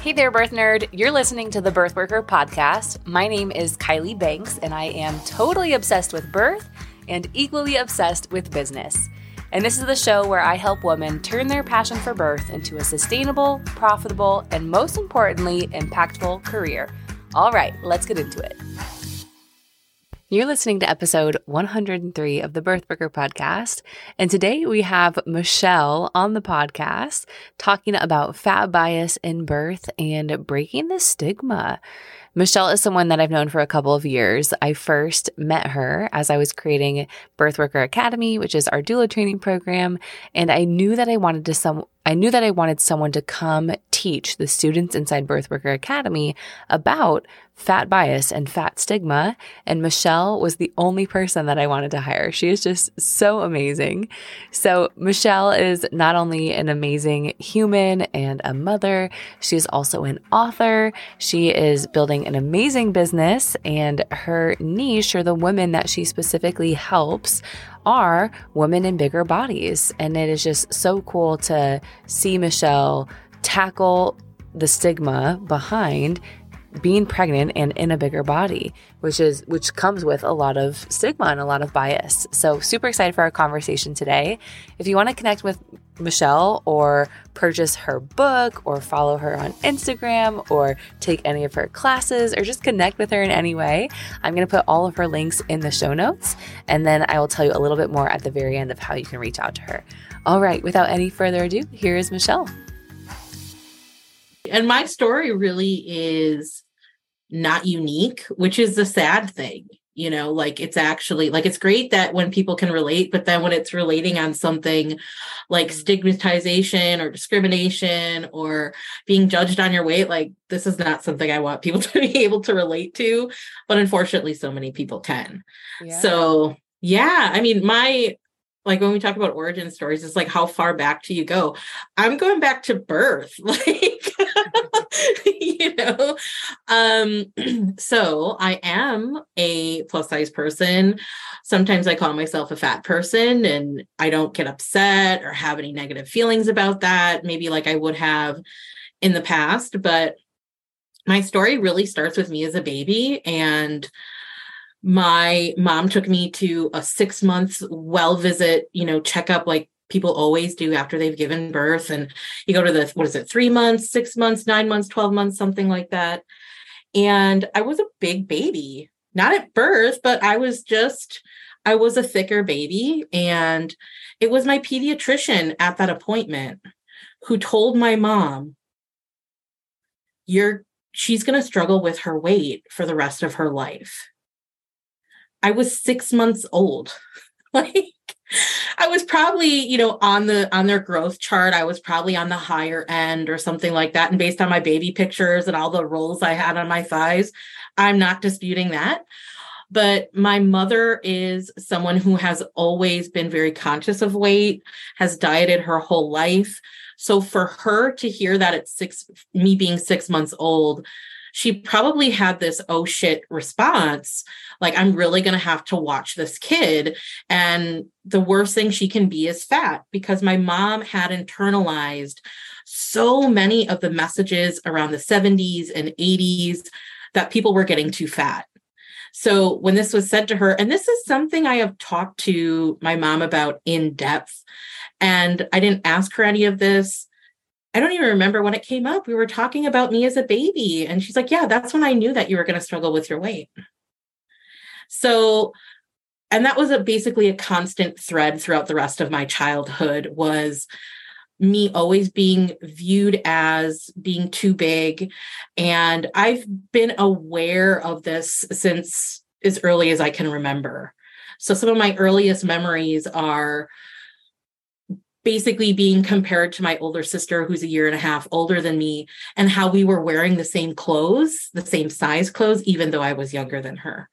Hey there, birth nerd. You're listening to the Birth Worker podcast. My name is Kylie Banks, and I am totally obsessed with birth and equally obsessed with business. And this is the show where I help women turn their passion for birth into a sustainable, profitable, and most importantly, impactful career. All right, let's get into it. You're listening to episode 103 of the Birth Birthworker podcast. And today we have Michelle on the podcast talking about fat bias in birth and breaking the stigma. Michelle is someone that I've known for a couple of years. I first met her as I was creating Birthworker Academy, which is our doula training program, and I knew that I wanted to some I knew that I wanted someone to come teach the students inside Birthworker Academy about fat bias and fat stigma. And Michelle was the only person that I wanted to hire. She is just so amazing. So Michelle is not only an amazing human and a mother, she is also an author. She is building an amazing business and her niche or the women that she specifically helps are women in bigger bodies. And it is just so cool to see Michelle tackle the stigma behind being pregnant and in a bigger body, which is which comes with a lot of stigma and a lot of bias. So super excited for our conversation today. If you want to connect with Michelle or purchase her book or follow her on Instagram or take any of her classes or just connect with her in any way, I'm going to put all of her links in the show notes and then I will tell you a little bit more at the very end of how you can reach out to her. All right, without any further ado, here is Michelle. And my story really is not unique, which is the sad thing. You know, like it's actually like it's great that when people can relate, but then when it's relating on something like mm-hmm. stigmatization or discrimination or being judged on your weight, like this is not something I want people to be able to relate to. But unfortunately, so many people can. Yeah. So, yeah, I mean, my like when we talk about origin stories it's like how far back do you go i'm going back to birth like you know? Um so i am a plus size person. Sometimes i call myself a fat person and i don't get upset or have any negative feelings about that. Maybe like i would have in the past but my story really starts with me as a baby and my mom took me to a six months well visit you know checkup like people always do after they've given birth. And you go to the what is it three months six months nine months 12 months something like that. And i was a big baby not at birth but i was just i was a thicker baby. And it was my pediatrician at that appointment who told my mom you're she's going to struggle with her weight for the rest of her life. I was six months old. like I was probably, you know, on the on their growth chart, I was probably on the higher end or something like that. And based on my baby pictures and all the rolls I had on my thighs, I'm not disputing that. But my mother is someone who has always been very conscious of weight, has dieted her whole life. So for her to hear that at six, me being six months old, she probably had this oh shit response like i'm really going to have to watch this kid and the worst thing she can be is fat because my mom had internalized so many of the messages around the 70s and 80s that people were getting too fat. So when this was said to her and this is something i have talked to my mom about in depth and i didn't ask her any of this I don't even remember when it came up. We were talking about me as a baby. And she's like, Yeah, that's when I knew that you were going to struggle with your weight. So, and that was a, basically a constant thread throughout the rest of my childhood was me always being viewed as being too big. And I've been aware of this since as early as I can remember. So some of my earliest memories are basically being compared to my older sister who's a year and a half older than me and how we were wearing the same clothes the same size clothes even though i was younger than her.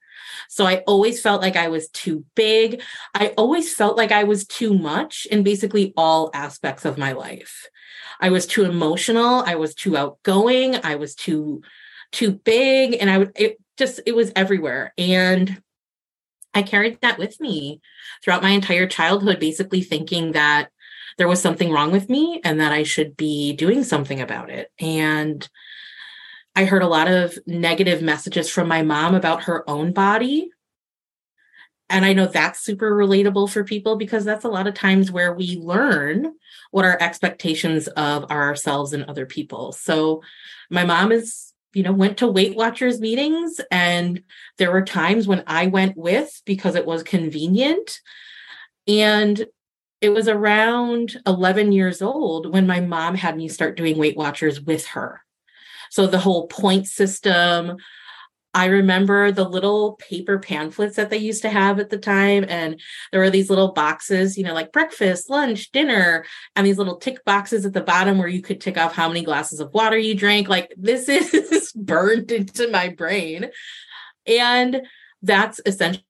So i always felt like i was too big. I always felt like i was too much in basically all aspects of my life. I was too emotional. I was too outgoing. I was too too big and i would it just it was everywhere. And I carried that with me throughout my entire childhood, basically thinking that there was something wrong with me and that I should be doing something about it. And I heard a lot of negative messages from my mom about her own body. And I know that's super relatable for people because that's a lot of times where we learn what our expectations of ourselves and other people. So my mom is, you know, went to Weight Watchers meetings and there were times when I went with because it was convenient. And it was around 11 years old when my mom had me start doing Weight Watchers with her. So the whole point system, I remember the little paper pamphlets that they used to have at the time. And there were these little boxes, you know, like breakfast, lunch, dinner, and these little tick boxes at the bottom where you could tick off how many glasses of water you drank. Like this is burned into my brain. And that's essentially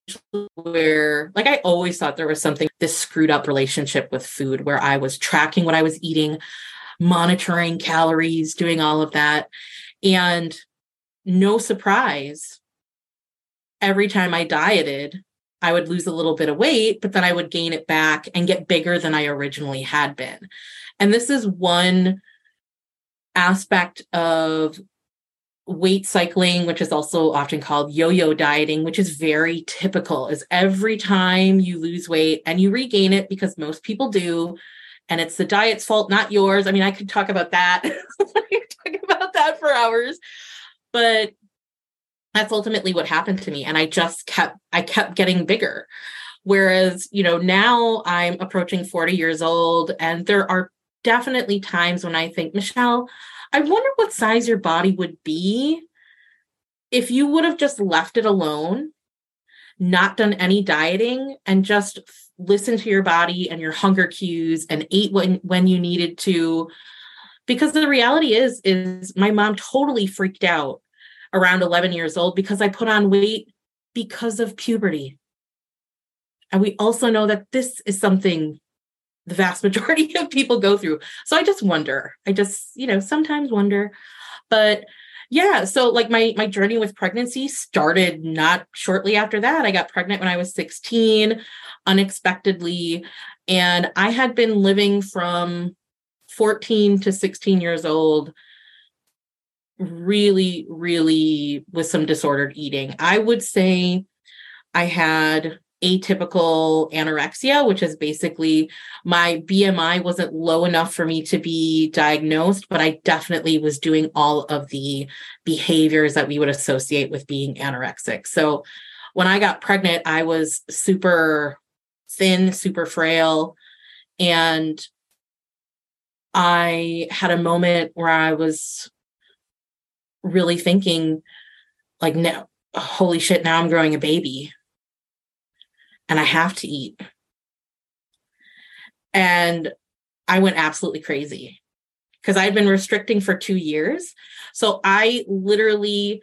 where, like, I always thought there was something, this screwed up relationship with food where I was tracking what I was eating, monitoring calories, doing all of that. And no surprise, every time I dieted, I would lose a little bit of weight, but then I would gain it back and get bigger than I originally had been. And this is one aspect of weight cycling which is also often called yo-yo dieting which is very typical is every time you lose weight and you regain it because most people do and it's the diet's fault not yours. I mean i could talk about that. Talk about that for hours. But that's ultimately what happened to me and i just kept i kept getting bigger. Whereas you know now i'm approaching 40 years old and there are definitely times when i think michelle i wonder what size your body would be if you would have just left it alone not done any dieting and just listened to your body and your hunger cues and ate when when you needed to because the reality is is my mom totally freaked out around 11 years old because I put on weight because of puberty. And we also know that this is something the vast majority of people go through. So I just wonder. I just, you know, sometimes wonder. But yeah, so like my my journey with pregnancy started not shortly after that. I got pregnant when I was 16 unexpectedly and I had been living from 14 to 16 years old really, really with some disordered eating. I would say I had atypical anorexia, which is basically my BMI wasn't low enough for me to be diagnosed, but I definitely was doing all of the behaviors that we would associate with being anorexic. So when I got pregnant, I was super thin, super frail. And I had a moment where I was really thinking like no holy shit now i'm growing a baby and i have to eat and i went absolutely crazy because i'd been restricting for two years so i literally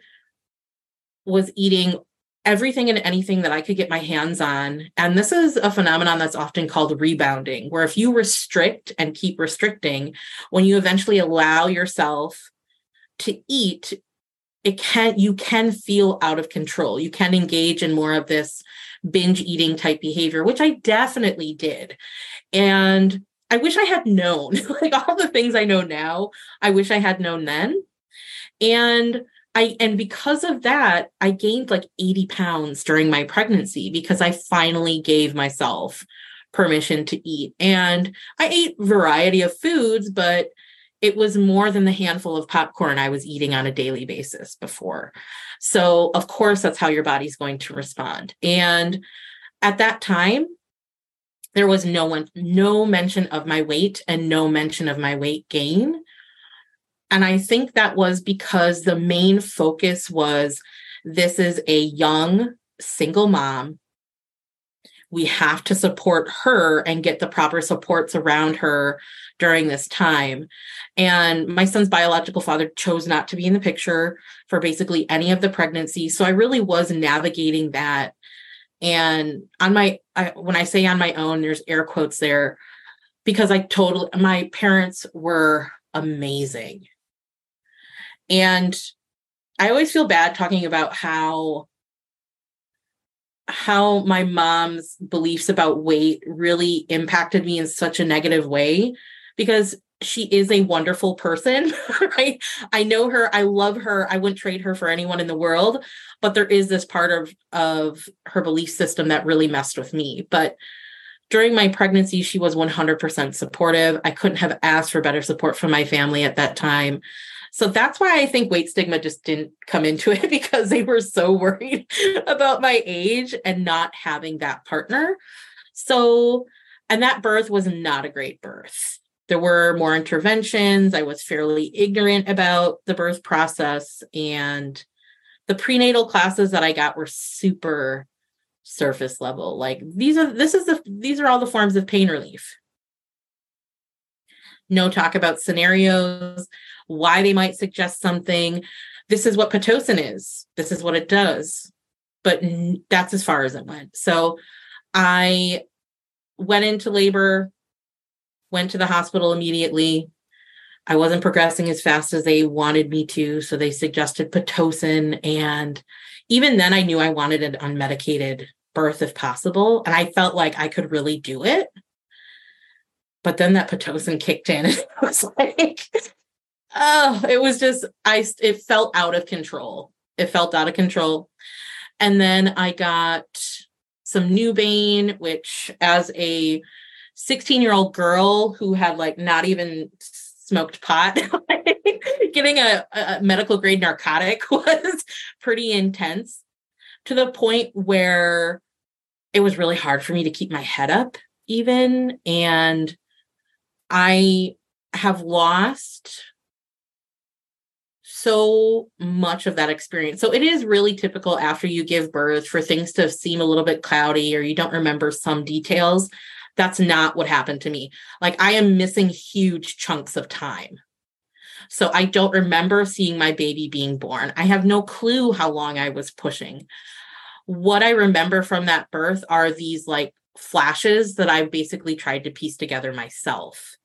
was eating everything and anything that I could get my hands on. And this is a phenomenon that's often called rebounding, where if you restrict and keep restricting, when you eventually allow yourself to eat it can you can feel out of control. You can engage in more of this binge eating type behavior which i definitely did. And i wish i had known like all the things i know now i wish i had known then. And i and because of that i gained like 80 pounds during my pregnancy because i finally gave myself permission to eat. And i ate variety of foods but it was more than the handful of popcorn I was eating on a daily basis before. So, of course, that's how your body's going to respond. And at that time, there was no one, no mention of my weight and no mention of my weight gain. And I think that was because the main focus was this is a young single mom we have to support her and get the proper supports around her during this time. And my son's biological father chose not to be in the picture for basically any of the pregnancy. So I really was navigating that. And on my, I, when I say on my own, there's air quotes there because I totally, my parents were amazing. And I always feel bad talking about how how my mom's beliefs about weight really impacted me in such a negative way because she is a wonderful person, right? I know her, I love her, I wouldn't trade her for anyone in the world, but there is this part of of her belief system that really messed with me. But during my pregnancy, she was 100% supportive. I couldn't have asked for better support from my family at that time. So that's why I think weight stigma just didn't come into it because they were so worried about my age and not having that partner. So, and that birth was not a great birth. There were more interventions. I was fairly ignorant about the birth process. And the prenatal classes that I got were super surface level. Like these are this is the these are all the forms of pain relief. No talk about scenarios, why they might suggest something. This is what Pitocin is. This is what it does. But that's as far as it went. So I went into labor, went to the hospital immediately. I wasn't progressing as fast as they wanted me to. So they suggested Pitocin. And even then, I knew I wanted an unmedicated birth if possible. And I felt like I could really do it. But then that Pitocin kicked in and it was like, oh, it was just, I, it felt out of control. It felt out of control. And then I got some Nubain, which as a 16 year old girl who had like not even smoked pot, getting a, a medical grade narcotic was pretty intense to the point where it was really hard for me to keep my head up, even. And I have lost so much of that experience. So it is really typical after you give birth for things to seem a little bit cloudy or you don't remember some details. That's not what happened to me. Like I am missing huge chunks of time. So I don't remember seeing my baby being born. I have no clue how long I was pushing. What I remember from that birth are these like flashes that I basically tried to piece together myself.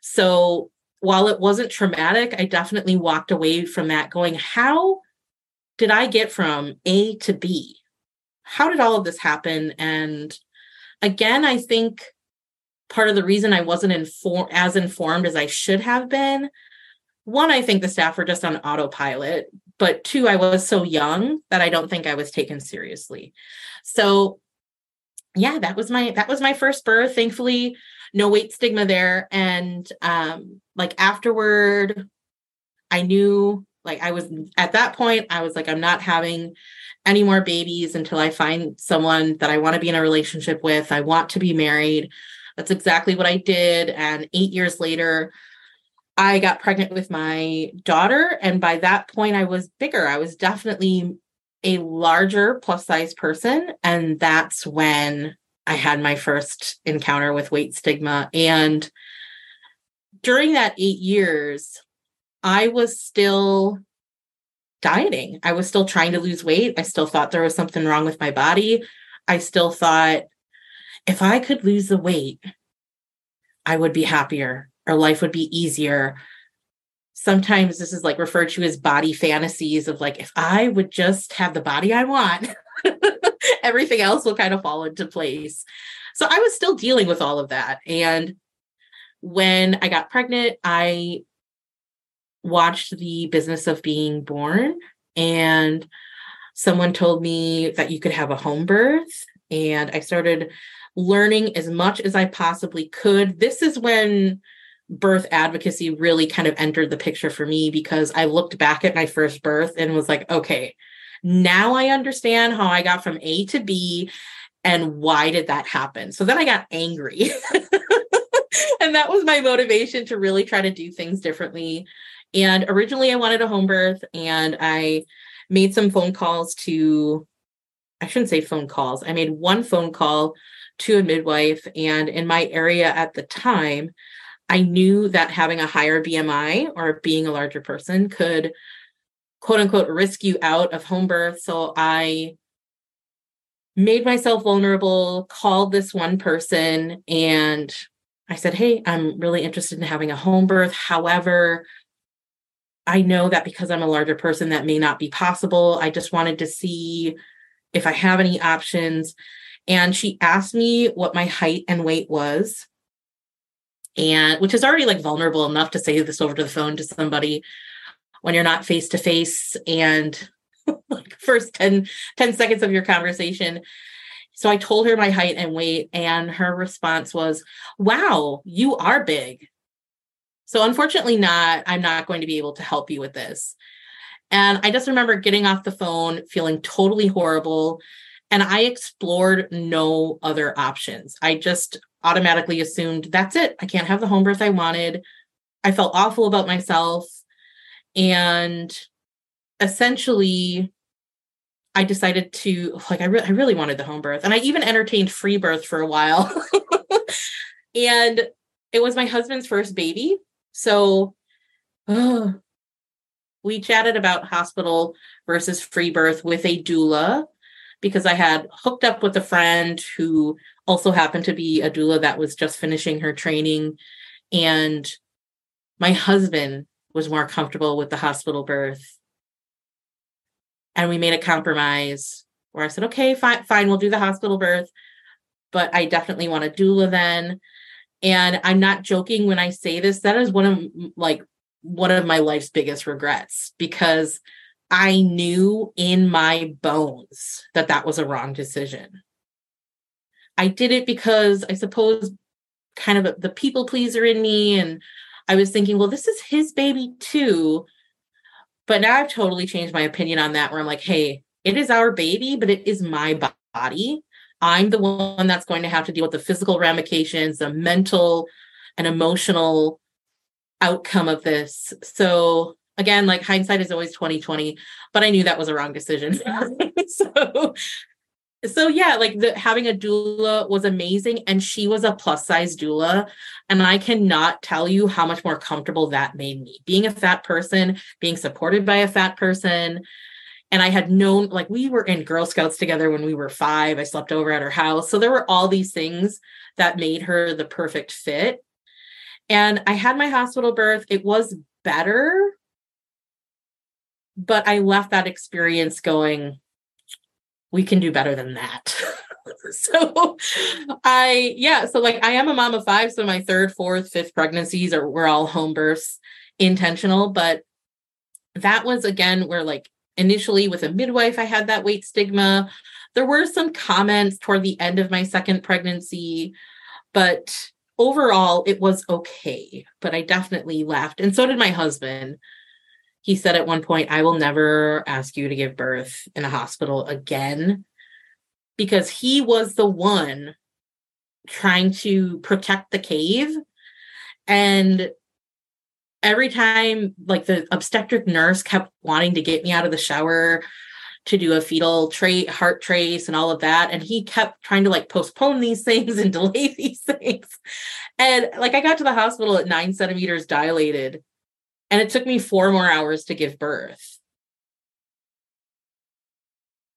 So while it wasn't traumatic, I definitely walked away from that going, how did I get from A to B? How did all of this happen? And again, I think part of the reason I wasn't informed as informed as I should have been. One, I think the staff were just on autopilot, but two, I was so young that I don't think I was taken seriously. So yeah, that was my that was my first birth. Thankfully, no weight stigma there. And um, like afterward, I knew like I was at that point, I was like, I'm not having any more babies until I find someone that I want to be in a relationship with. I want to be married. That's exactly what I did. And eight years later, I got pregnant with my daughter. And by that point, I was bigger. I was definitely a larger plus size person. And that's when I had my first encounter with weight stigma. And during that eight years, I was still dieting. I was still trying to lose weight. I still thought there was something wrong with my body. I still thought if I could lose the weight, I would be happier or life would be easier. Sometimes this is like referred to as body fantasies of like, if I would just have the body I want, everything else will kind of fall into place. So I was still dealing with all of that. And when I got pregnant, I watched the business of being born and someone told me that you could have a home birth and I started learning as much as I possibly could. This is when birth advocacy really kind of entered the picture for me because I looked back at my first birth and was like, okay, now I understand how I got from A to B and why did that happen? So then I got angry. and that was my motivation to really try to do things differently. And originally I wanted a home birth and I made some phone calls to I shouldn't say phone calls. I made one phone call to a midwife and in my area at the time I knew that having a higher BMI or being a larger person could quote unquote risk you out of home birth. So I made myself vulnerable, called this one person, and I said, Hey, I'm really interested in having a home birth. However, I know that because I'm a larger person, that may not be possible. I just wanted to see if I have any options. And she asked me what my height and weight was. and which is already like vulnerable enough to say this over to the phone to somebody when you're not face to face and like first 10 10 seconds of your conversation. So i told her my height and weight and her response was wow you are big. So unfortunately not i'm not going to be able to help you with this. And i just remember getting off the phone feeling totally horrible and i explored no other options. I just automatically assumed that's it. I can't have the home birth i wanted. I felt awful about myself and essentially I decided to like I, re- I really wanted the home birth and I even entertained free birth for a while. and it was my husband's first baby. So uh, we chatted about hospital versus free birth with a doula because I had hooked up with a friend who also happened to be a doula that was just finishing her training and my husband was more comfortable with the hospital birth. And we made a compromise where I said, okay, fine, fine, we'll do the hospital birth, but I definitely want a doula then. And I'm not joking when I say this. That is one of like one of my life's biggest regrets because I knew in my bones that that was a wrong decision. I did it because I suppose kind of the people pleaser in me and I was thinking, well, this is his baby too. But now I've totally changed my opinion on that, where I'm like, hey, it is our baby, but it is my body. I'm the one that's going to have to deal with the physical ramifications, the mental and emotional outcome of this. So again, like hindsight is always 2020, but I knew that was a wrong decision. so so yeah like the, having a doula was amazing and she was a plus size doula and i cannot tell you how much more comfortable that made me. Being a fat person being supported by a fat person and i had known like we were in girl scouts together when we were five. I slept over at her house. So there were all these things that made her the perfect fit. And i had my hospital birth. It was better but i left that experience going we can do better than that. so I yeah, so like I am a mom of five, so my third, fourth, fifth pregnancies are were all home births intentional, but that was again where like initially with a midwife I had that weight stigma. There were some comments toward the end of my second pregnancy, but overall it was okay, but I definitely laughed and so did my husband he said at one point, I will never ask you to give birth in a hospital again because he was the one trying to protect the cave. And every time, like the obstetric nurse kept wanting to get me out of the shower to do a fetal trait, heart trace, and all of that. And he kept trying to like postpone these things and delay these things. And like I got to the hospital at nine centimeters dilated and it took me four more hours to give birth.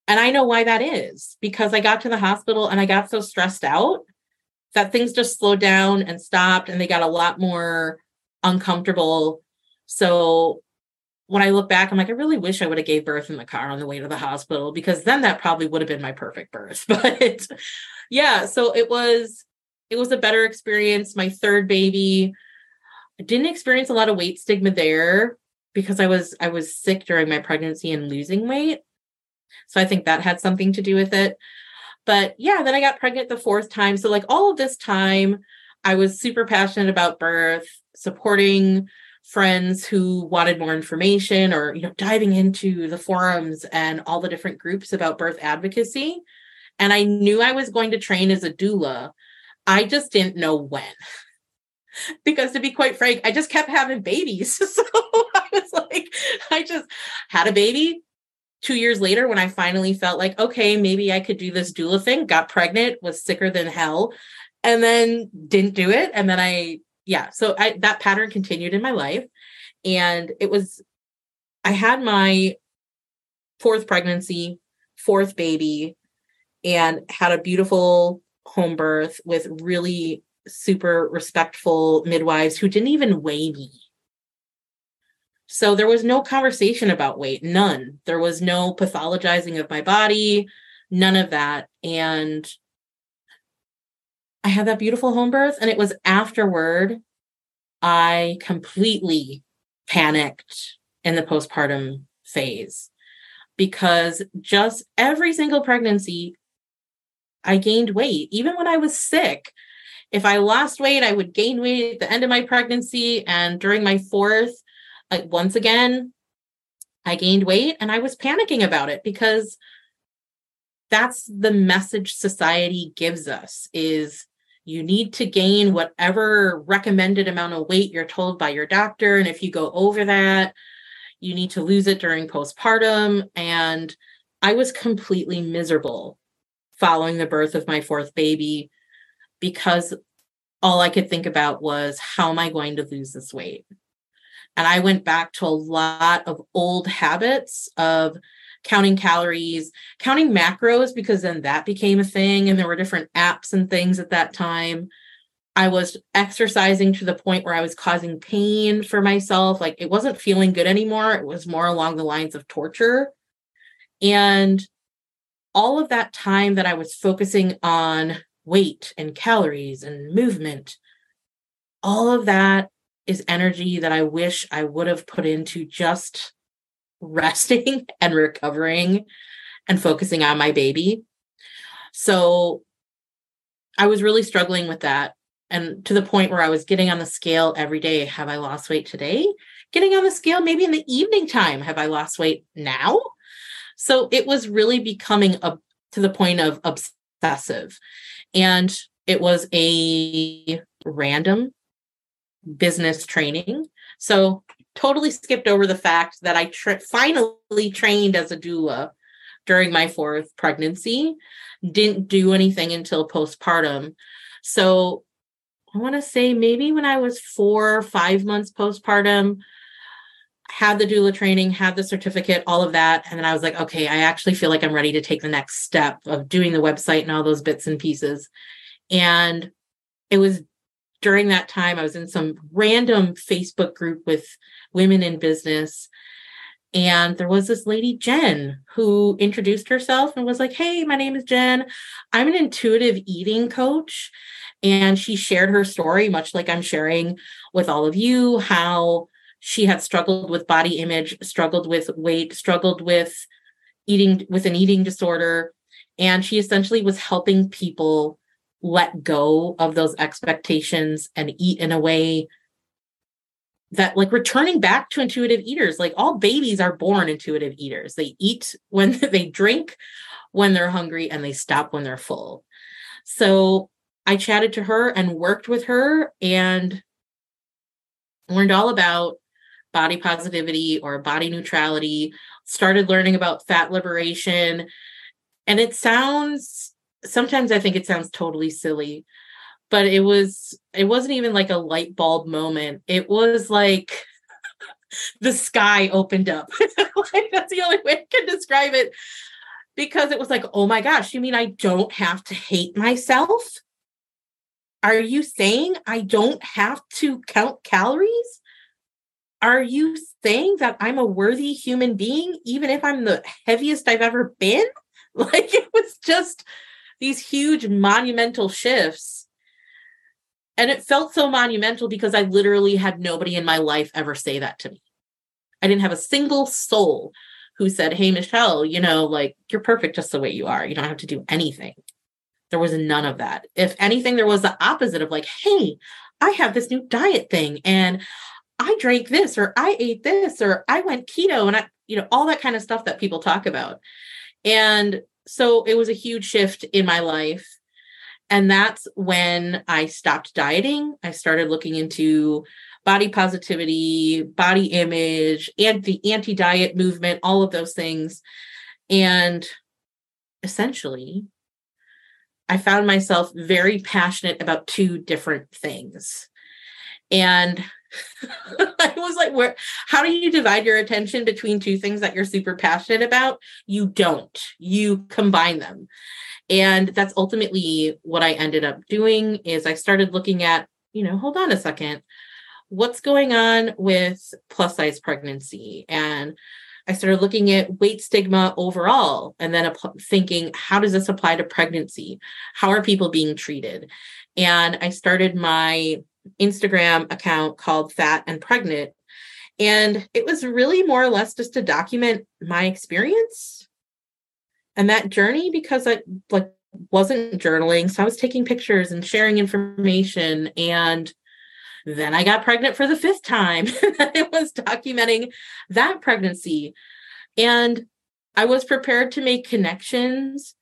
And I know why that is because I got to the hospital and I got so stressed out that things just slowed down and stopped and they got a lot more uncomfortable. So when I look back, I'm like, I really wish I would have gave birth in the car on the way to the hospital because then that probably would have been my perfect birth. But yeah, so it was it was a better experience. My third baby, didn't experience a lot of weight stigma there because I was I was sick during my pregnancy and losing weight. So I think that had something to do with it. But yeah, then I got pregnant the fourth time. So like all of this time I was super passionate about birth, supporting friends who wanted more information or you know diving into the forums and all the different groups about birth advocacy. And I knew I was going to train as a doula. I just didn't know when because to be quite frank, I just kept having babies. So I was like, I just had a baby. Two years later, when I finally felt like, okay, maybe I could do this doula thing, got pregnant, was sicker than hell, and then didn't do it. And then I, yeah, so I, that pattern continued in my life. And it was, I had my fourth pregnancy, fourth baby, and had a beautiful home birth with really super respectful midwives who didn't even weigh me. So there was no conversation about weight, none. There was no pathologizing of my body, none of that. And I had that beautiful home birth. And it was afterward I completely panicked in the postpartum phase because just every single pregnancy, I gained weight. Even when I was sick, if I lost weight, I would gain weight at the end of my pregnancy. And during my fourth, like once again, I gained weight and I was panicking about it because that's the message society gives us is you need to gain whatever recommended amount of weight you're told by your doctor and if you go over that you need to lose it during postpartum and i was completely miserable following the birth of my fourth baby because all i could think about was how am i going to lose this weight and i went back to a lot of old habits of counting calories, counting macros, because then that became a thing and there were different apps and things at that time. I was exercising to the point where I was causing pain for myself. Like it wasn't feeling good anymore. It was more along the lines of torture. And all of that time that I was focusing on weight and calories and movement, all of that is energy that I wish I would have put into just resting and recovering and focusing on my baby. So I was really struggling with that. And to the point where I was getting on the scale every day. Have I lost weight today? Getting on the scale maybe in the evening time. Have I lost weight now? So it was really becoming up to the point of obsessive. And it was a random business training. So totally skipped over the fact that I tra- finally trained as a doula during my fourth pregnancy. Didn't do anything until postpartum. So I want to say maybe when I was four or five months postpartum, had the doula training, had the certificate, all of that. And then I was like, okay, I actually feel like I'm ready to take the next step of doing the website and all those bits and pieces. And it was during that time, I was in some random Facebook group with women in business. And there was this lady, Jen, who introduced herself and was like, Hey, my name is Jen. I'm an intuitive eating coach. And she shared her story, much like I'm sharing with all of you, how she had struggled with body image, struggled with weight, struggled with eating with an eating disorder. And she essentially was helping people let go of those expectations and eat in a way that like returning back to intuitive eaters. Like all babies are born intuitive eaters. They eat when they drink when they're hungry and they stop when they're full. So i chatted to her and worked with her and learned all about body positivity or body neutrality started learning about fat liberation. And it sounds sometimes i think it sounds totally silly but it was it wasn't even like a light bulb moment. It was like the sky opened up. Like, that's the only way i can describe it. Because it was like oh my gosh you mean i don't have to hate myself? Are you saying i don't have to count calories are you saying that i'm a worthy human being even if i'm the heaviest i've ever been like it was just these huge monumental shifts and it felt so monumental because I literally had nobody in my life ever say that to me. I didn't have a single soul who said, Hey, Michelle, you know, like you're perfect just the way you are. You don't have to do anything. There was none of that. If anything, there was the opposite of like, Hey, I have this new diet thing and I drank this or I ate this or I went keto and I, you know, all that kind of stuff that people talk about. And so it was a huge shift in my life and that's when I stopped dieting. I started looking into body positivity, body image, and the anti diet movement, all of those things. And essentially, I found myself very passionate about two different things. And I was like, where how do you divide your attention between two things that you're super passionate about? You don't. You combine them. And that's ultimately what i ended up doing is i started looking at you know hold on a second. What's going on with plus size pregnancy? And i started looking at weight stigma overall and then thinking how does this apply to pregnancy? How are people being treated? And i started my Instagram account called Fat and Pregnant. And it was really more or less just to document my experience and that journey because I like wasn't journaling. So I was taking pictures and sharing information. And then I got pregnant for the fifth time. it was documenting that pregnancy. And I was prepared to make connections.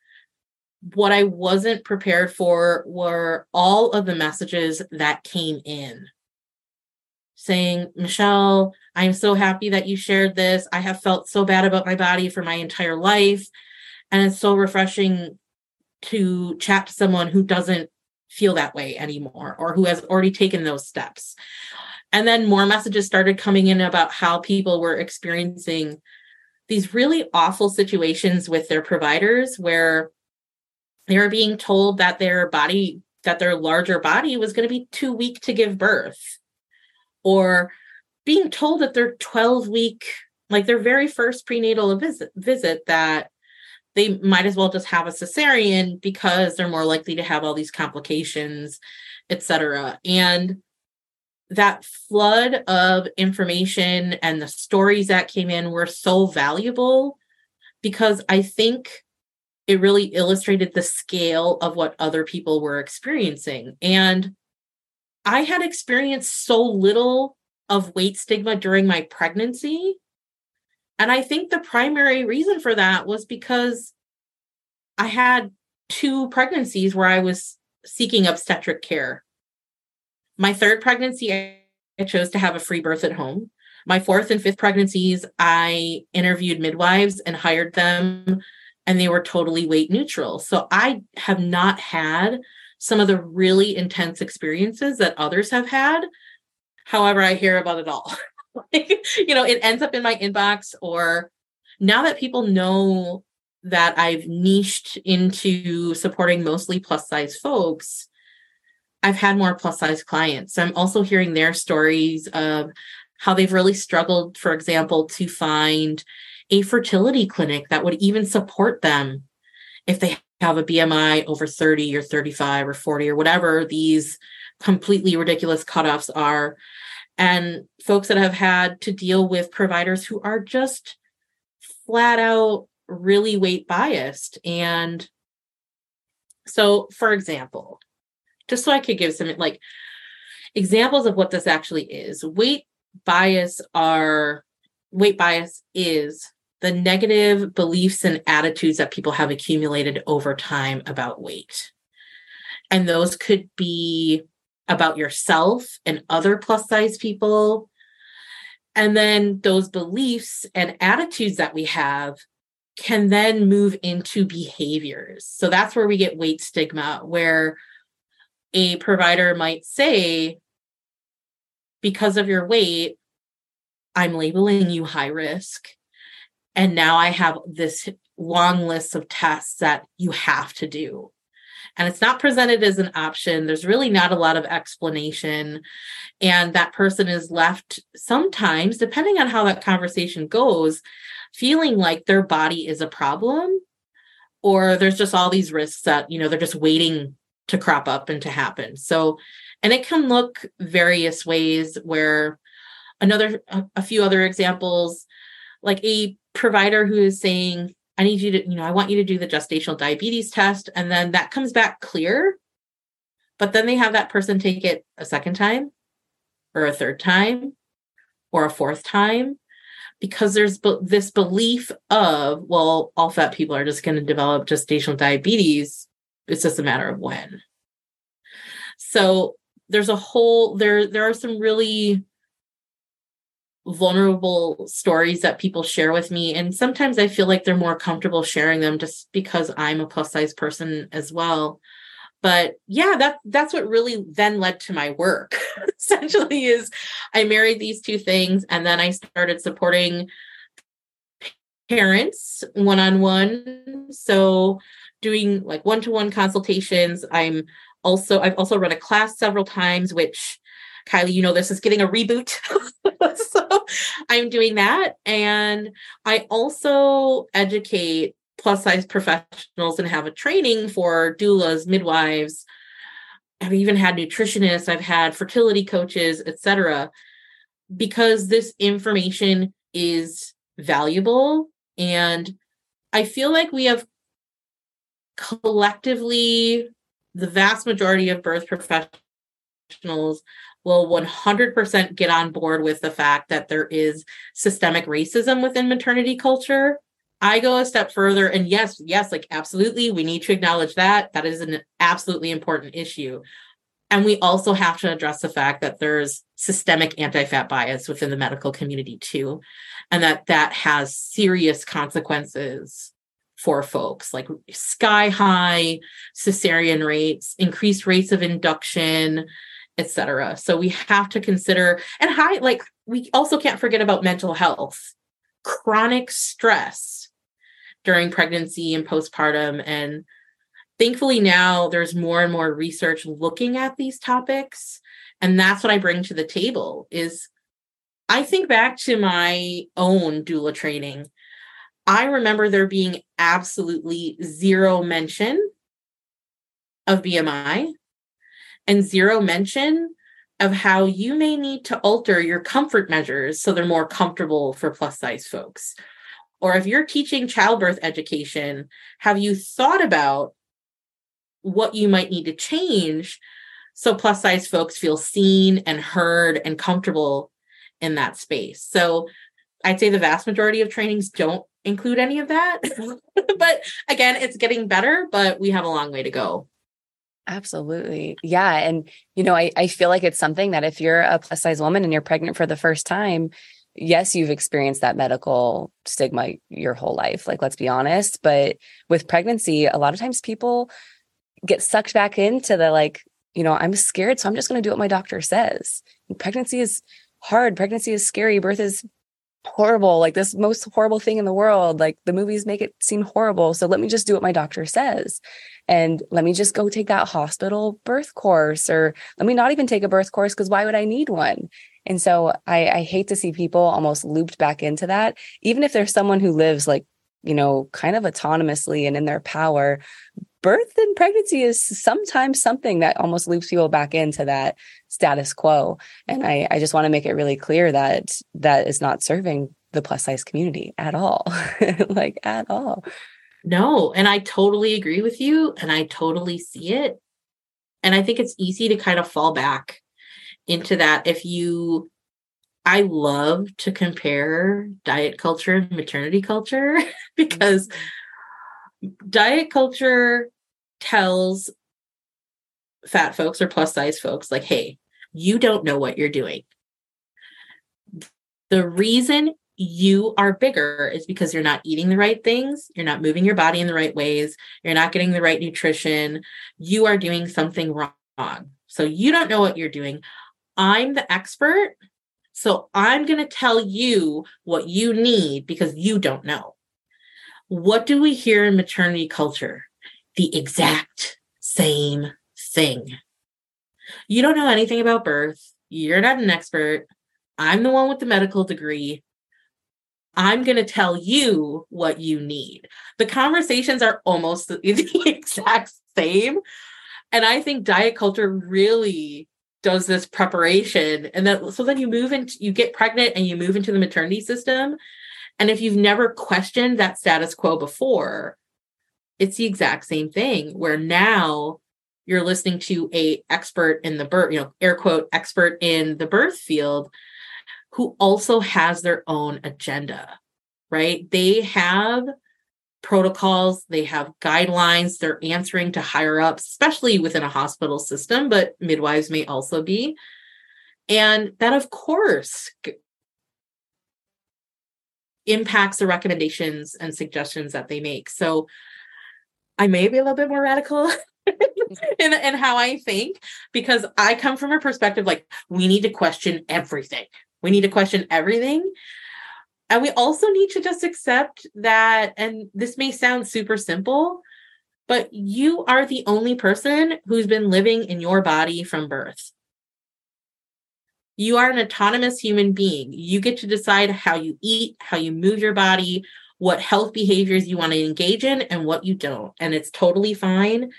What I wasn't prepared for were all of the messages that came in saying, Michelle, I'm so happy that you shared this. I have felt so bad about my body for my entire life. And it's so refreshing to chat to someone who doesn't feel that way anymore or who has already taken those steps. And then more messages started coming in about how people were experiencing these really awful situations with their providers where they were being told that their body, that their larger body was going to be too weak to give birth, or being told that their 12 week, like their very first prenatal visit, visit that they might as well just have a cesarean because they're more likely to have all these complications, etc. And that flood of information and the stories that came in were so valuable because I think it really illustrated the scale of what other people were experiencing. And I had experienced so little of weight stigma during my pregnancy and I think the primary reason for that was because I had two pregnancies where I was seeking obstetric care. My third pregnancy, I chose to have a free birth at home. My fourth and fifth pregnancies, I interviewed midwives and hired them, and they were totally weight neutral. So I have not had some of the really intense experiences that others have had. However, I hear about it all. like, you know, it ends up in my inbox or now that people know that I've niched into supporting mostly plus size folks, I've had more plus size clients. So I'm also hearing their stories of how they've really struggled, for example, to find a fertility clinic that would even support them if they have a BMI over 30 or 35 or 40 or whatever these completely ridiculous cutoffs are and folks that have had to deal with providers who are just flat out really weight biased. And so, for example, just so I could give some like examples of what this actually is, weight bias are weight bias is the negative beliefs and attitudes that people have accumulated over time about weight. And those could be about yourself and other plus size people. And then those beliefs and attitudes that we have can then move into behaviors. So that's where we get weight stigma, where a provider might say, because of your weight, I'm labeling you high risk. And now I have this long list of tests that you have to do and it's not presented as an option. There's really not a lot of explanation. And that person is left sometimes, depending on how that conversation goes, feeling like their body is a problem or there's just all these risks that, you know, they're just waiting to crop up and to happen. So, and it can look various ways where another, a, few other examples, like a provider who is saying, I need you to, you know, I want you to do the gestational diabetes test. And then that comes back clear. But then they have that person take it a second time or a third time or a fourth time because there's be- this belief of, well, all fat people are just going to develop gestational diabetes. It's just a matter of when. So there's a whole there there are some really vulnerable stories that people share with me. And sometimes i feel like they're more comfortable sharing them just because i'm a plus size person as well. But yeah that that's what really then led to my work essentially is i married these two things and then i started supporting parents one-on-one. So doing like one-to-one consultations. I'm also i've also run a class several times which Kylie, you know, this is getting a reboot. so I'm doing that. And I also educate plus size professionals and have a training for doulas, midwives, I've even had nutritionists, I've had fertility coaches, etc. because this information is valuable and I feel like we have collectively the vast majority of birth professionals will 100% get on board with the fact that there is systemic racism within maternity culture. I go a step further and yes, yes, like absolutely, we need to acknowledge that. That is an absolutely important issue. And we also have to address the fact that there's systemic anti-fat bias within the medical community too, and that that has serious consequences for folks like sky high cesarean rates, increased rates of induction, etc. So we have to consider and high like we also can't forget about mental health, chronic stress during pregnancy and postpartum and thankfully now there's more and more research looking at these topics and that's what i bring to the table is i think back to my own doula training i remember there being absolutely zero mention of bmi and zero mention of how you may need to alter your comfort measures so they're more comfortable for plus size folks or if you're teaching childbirth education have you thought about what you might need to change so plus size folks feel seen and heard and comfortable in that space. So I'd say the vast majority of trainings don't include any of that. but again, it's getting better, but we have a long way to go. Absolutely. Yeah. And, you know, I, I feel like it's something that if you're a plus size woman and you're pregnant for the first time, yes, you've experienced that medical stigma your whole life. Like, let's be honest. But with pregnancy, a lot of times people get sucked back into the like, you know, I'm scared, so I'm just going to do what my doctor says. And pregnancy is hard. Pregnancy is scary. Birth is horrible. Like this most horrible thing in the world. Like the movies make it seem horrible. So let me just do what my doctor says. And let me just go take that hospital birth course or let me not even take a birth course because why would I need one? And so I, I hate to see people almost looped back into that, even if there's someone who lives like you know, kind of autonomously and in their power, birth and pregnancy is sometimes something that almost loops people back into that status quo. And I, I just want to make it really clear that that is not serving the plus size community at all, like at all. No, and I totally agree with you. And I totally see it. And I think it's easy to kind of fall back into that if you I love to compare diet culture and maternity culture because mm-hmm. Diet culture tells fat folks or plus size folks, like, hey, you don't know what you're doing. The reason you are bigger is because you're not eating the right things, you're not moving your body in the right ways, you're not getting the right nutrition, you are doing something wrong. So you don't know what you're doing. I'm the expert. So I'm going to tell you what you need because you don't know. What do we hear in maternity culture? The exact same thing. You don't know anything about birth. You're not an expert. I'm the one with the medical degree. I'm going to tell you what you need. The conversations are almost the, exact same. And I think diet culture really does this preparation. And that so then you move into you get pregnant and you move into the maternity system and if you've never questioned that status quo before, it's the exact same thing where now you're listening to a expert in the birth, you know, air quote expert in the birth field who also has their own agenda, right? They have protocols, they have guidelines, they're answering to higher ups, especially within a hospital system, but midwives may also be. And that, of course, impacts the recommendations and suggestions that they make. So I may be a little bit more radical in, in how I think because I come from a perspective like we need to question everything. We need to question everything. And we also need to just accept that, and this may sound super simple, but you are the only person who's been living in your body from birth. You are an autonomous human being. You get to decide how you eat, how you move your body, what health behaviors you want to engage in, and what you don't. And it's totally fine.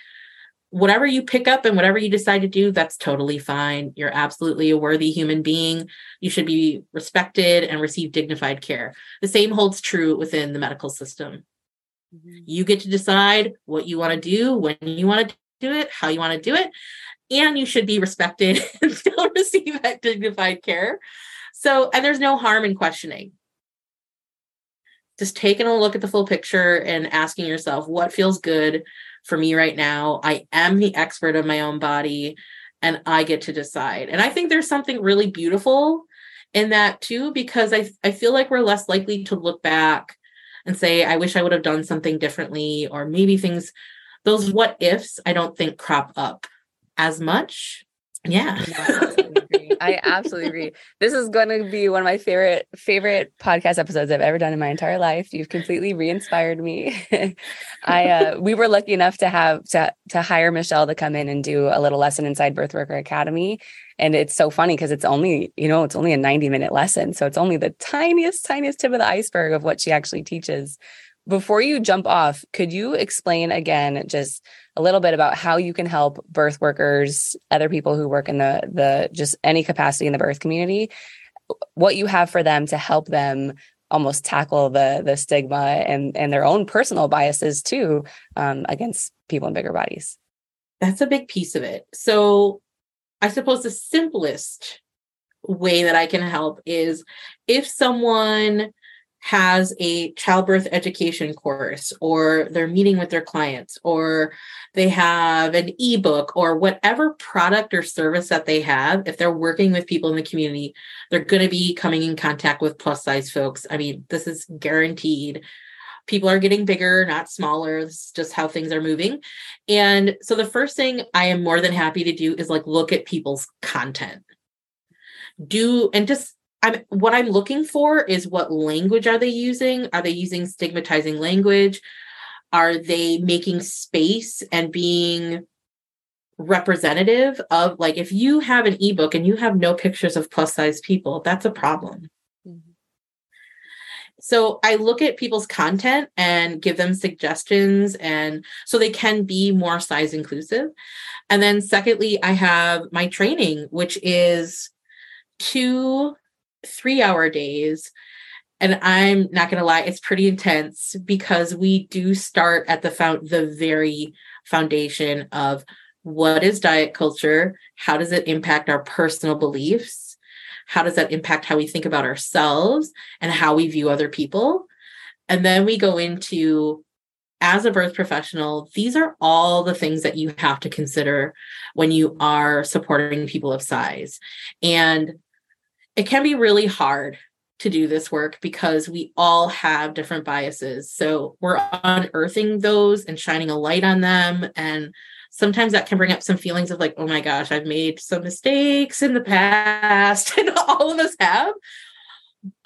whatever you pick up and whatever you decide to do, that's totally fine. You're absolutely a worthy human being. You should be respected and receive dignified care. The same holds true within the medical system. Mm-hmm. You get to decide what you want to do, when you want to do it, how you want to do it, and you should be respected and still receive that dignified care. So, and there's no harm in questioning. Just taking a look at the full picture and asking yourself what feels good for me right now. I am the expert of my own body and I get to decide. And I think there's something really beautiful in that too, because I, I feel like we're less likely to look back and say, I wish I would have done something differently, or maybe things, those what ifs, I don't think crop up as much. Yeah. I absolutely agree. This is going to be one of my favorite favorite podcast episodes I've ever done in my entire life. You've completely re-inspired me. I uh, we were lucky enough to have to to hire Michelle to come in and do a little lesson inside Birthworker Academy, and it's so funny because it's only you know it's only a ninety minute lesson, so it's only the tiniest tiniest tip of the iceberg of what she actually teaches. Before you jump off, could you explain again just a little bit about how you can help birth workers, other people who work in the the just any capacity in the birth community, what you have for them to help them almost tackle the the stigma and and their own personal biases too um, against people in bigger bodies. That's a big piece of it. So, I suppose the simplest way that I can help is if someone has a childbirth education course or they're meeting with their clients or they have an ebook or whatever product or service that they have if they're working with people in the community they're going to be coming in contact with plus size folks. I mean this is guaranteed. People are getting bigger not smaller. Is just how things are moving. And so the first thing i am more than happy to do is like look at people's content. Do and just I'm what I'm looking for is what language are they using? Are they using stigmatizing language? Are they making space and being representative of like if you have an ebook and you have no pictures of plus size people, that's a problem. Mm-hmm. So I look at people's content and give them suggestions and so they can be more size inclusive. And then secondly, I have my training which is two three hour days. And I'm not going to lie, it's pretty intense because we do start at the found the very foundation of what is diet culture? How does it impact our personal beliefs? How does that impact how we think about ourselves and how we view other people? And then we go into as a birth professional, these are all the things that you have to consider when you are supporting people of size. And it can be really hard to do this work because we all have different biases. So we're unearthing those and shining a light on them. And sometimes that can bring up some feelings of like, oh my gosh, I've made some mistakes in the past. And all of us have.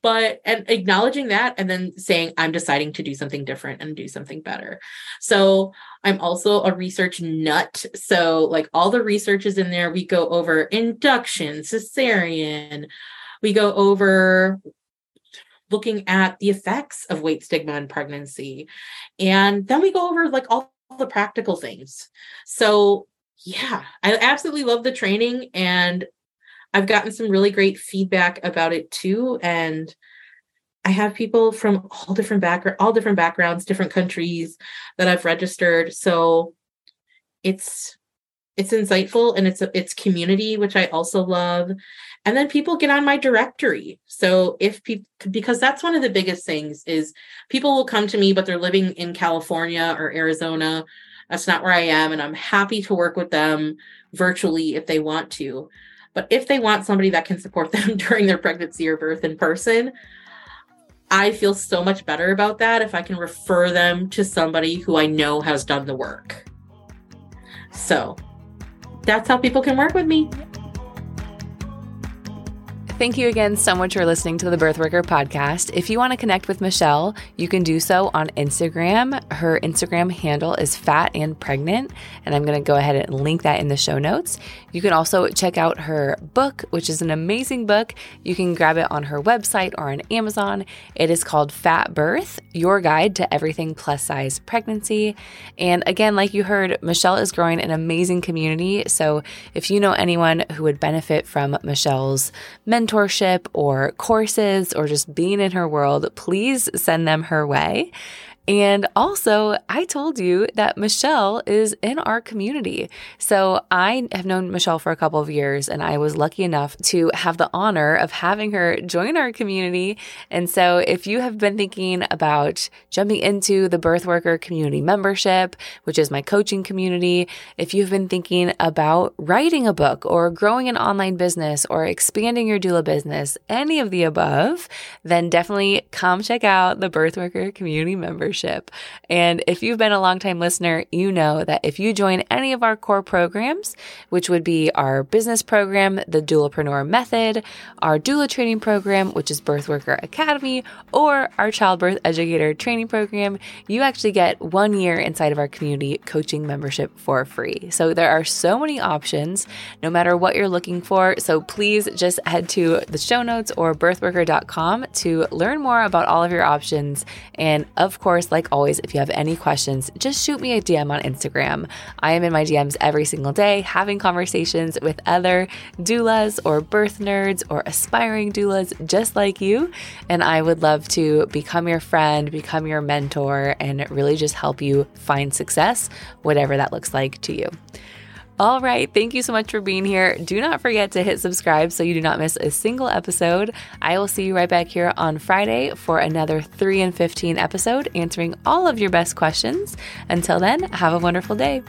But and acknowledging that and then saying, I'm deciding to do something different and do something better. So I'm also a research nut. So, like all the research is in there. We go over induction, cesarean, we go over looking at the effects of weight stigma and pregnancy. And then we go over like all the practical things. So, yeah, I absolutely love the training and I've gotten some really great feedback about it too and I have people from all different background all different backgrounds, different countries that I've registered. So it's it's insightful and it's it's community which I also love. And then people get on my directory. So if people because that's one of the biggest things is people will come to me but they're living in california or arizona. That's not where i am and i'm happy to work with them virtually if they want to but if they want somebody that can support them during their pregnancy or birth in person i feel so much better about that if i can refer them to somebody who i know has done the work. So that's how people can work with me Thank you again so much for listening to the Birthworker podcast. If you want to connect with Michelle, you can do so on Instagram. Her Instagram handle is fat and pregnant, and I'm going to go ahead and link that in the show notes. You can also check out her book, which is an amazing book. You can grab it on her website or on Amazon. It is called Fat Birth Your Guide to Everything Plus Size Pregnancy. And again, like you heard, Michelle is growing an amazing community. So if you know anyone who would benefit from Michelle's mental mentorship or courses or just being in her world, please send them her way. And also, I told you that Michelle is in our community. So I have known Michelle for a couple of years, and I was lucky enough to have the honor of having her join our community. And so, if you have been thinking about jumping into the Birth Worker community membership, which is my coaching community, if you've been thinking about writing a book or growing an online business or expanding your doula business, any of the above, then definitely come check out the Birth Worker community membership And if you've been a longtime listener, you know that if you join any of our core programs, which would be our business program, the Doulapreneur Method, our doula training program, which is Birth Worker Academy, or our childbirth educator training program, you actually get one year inside of our community coaching membership for free. So there are so many options, no matter what you're looking for. So please just head to the show notes or birthworker.com to learn more about all of your options. And of course, course, like always, if you have any questions, just shoot me a DM on Instagram. I am in my DMs every single day having conversations with other doulas or birth nerds or aspiring doulas just like you. And I would love to become your friend, become your mentor, and really just help you find success, whatever that looks like to you. All right. Thank you so much for being here. Do not forget to hit subscribe so you do not miss a single episode. I will see you right back here on Friday for another 3 and 15 episode answering all of your best questions. Until then, have a wonderful day.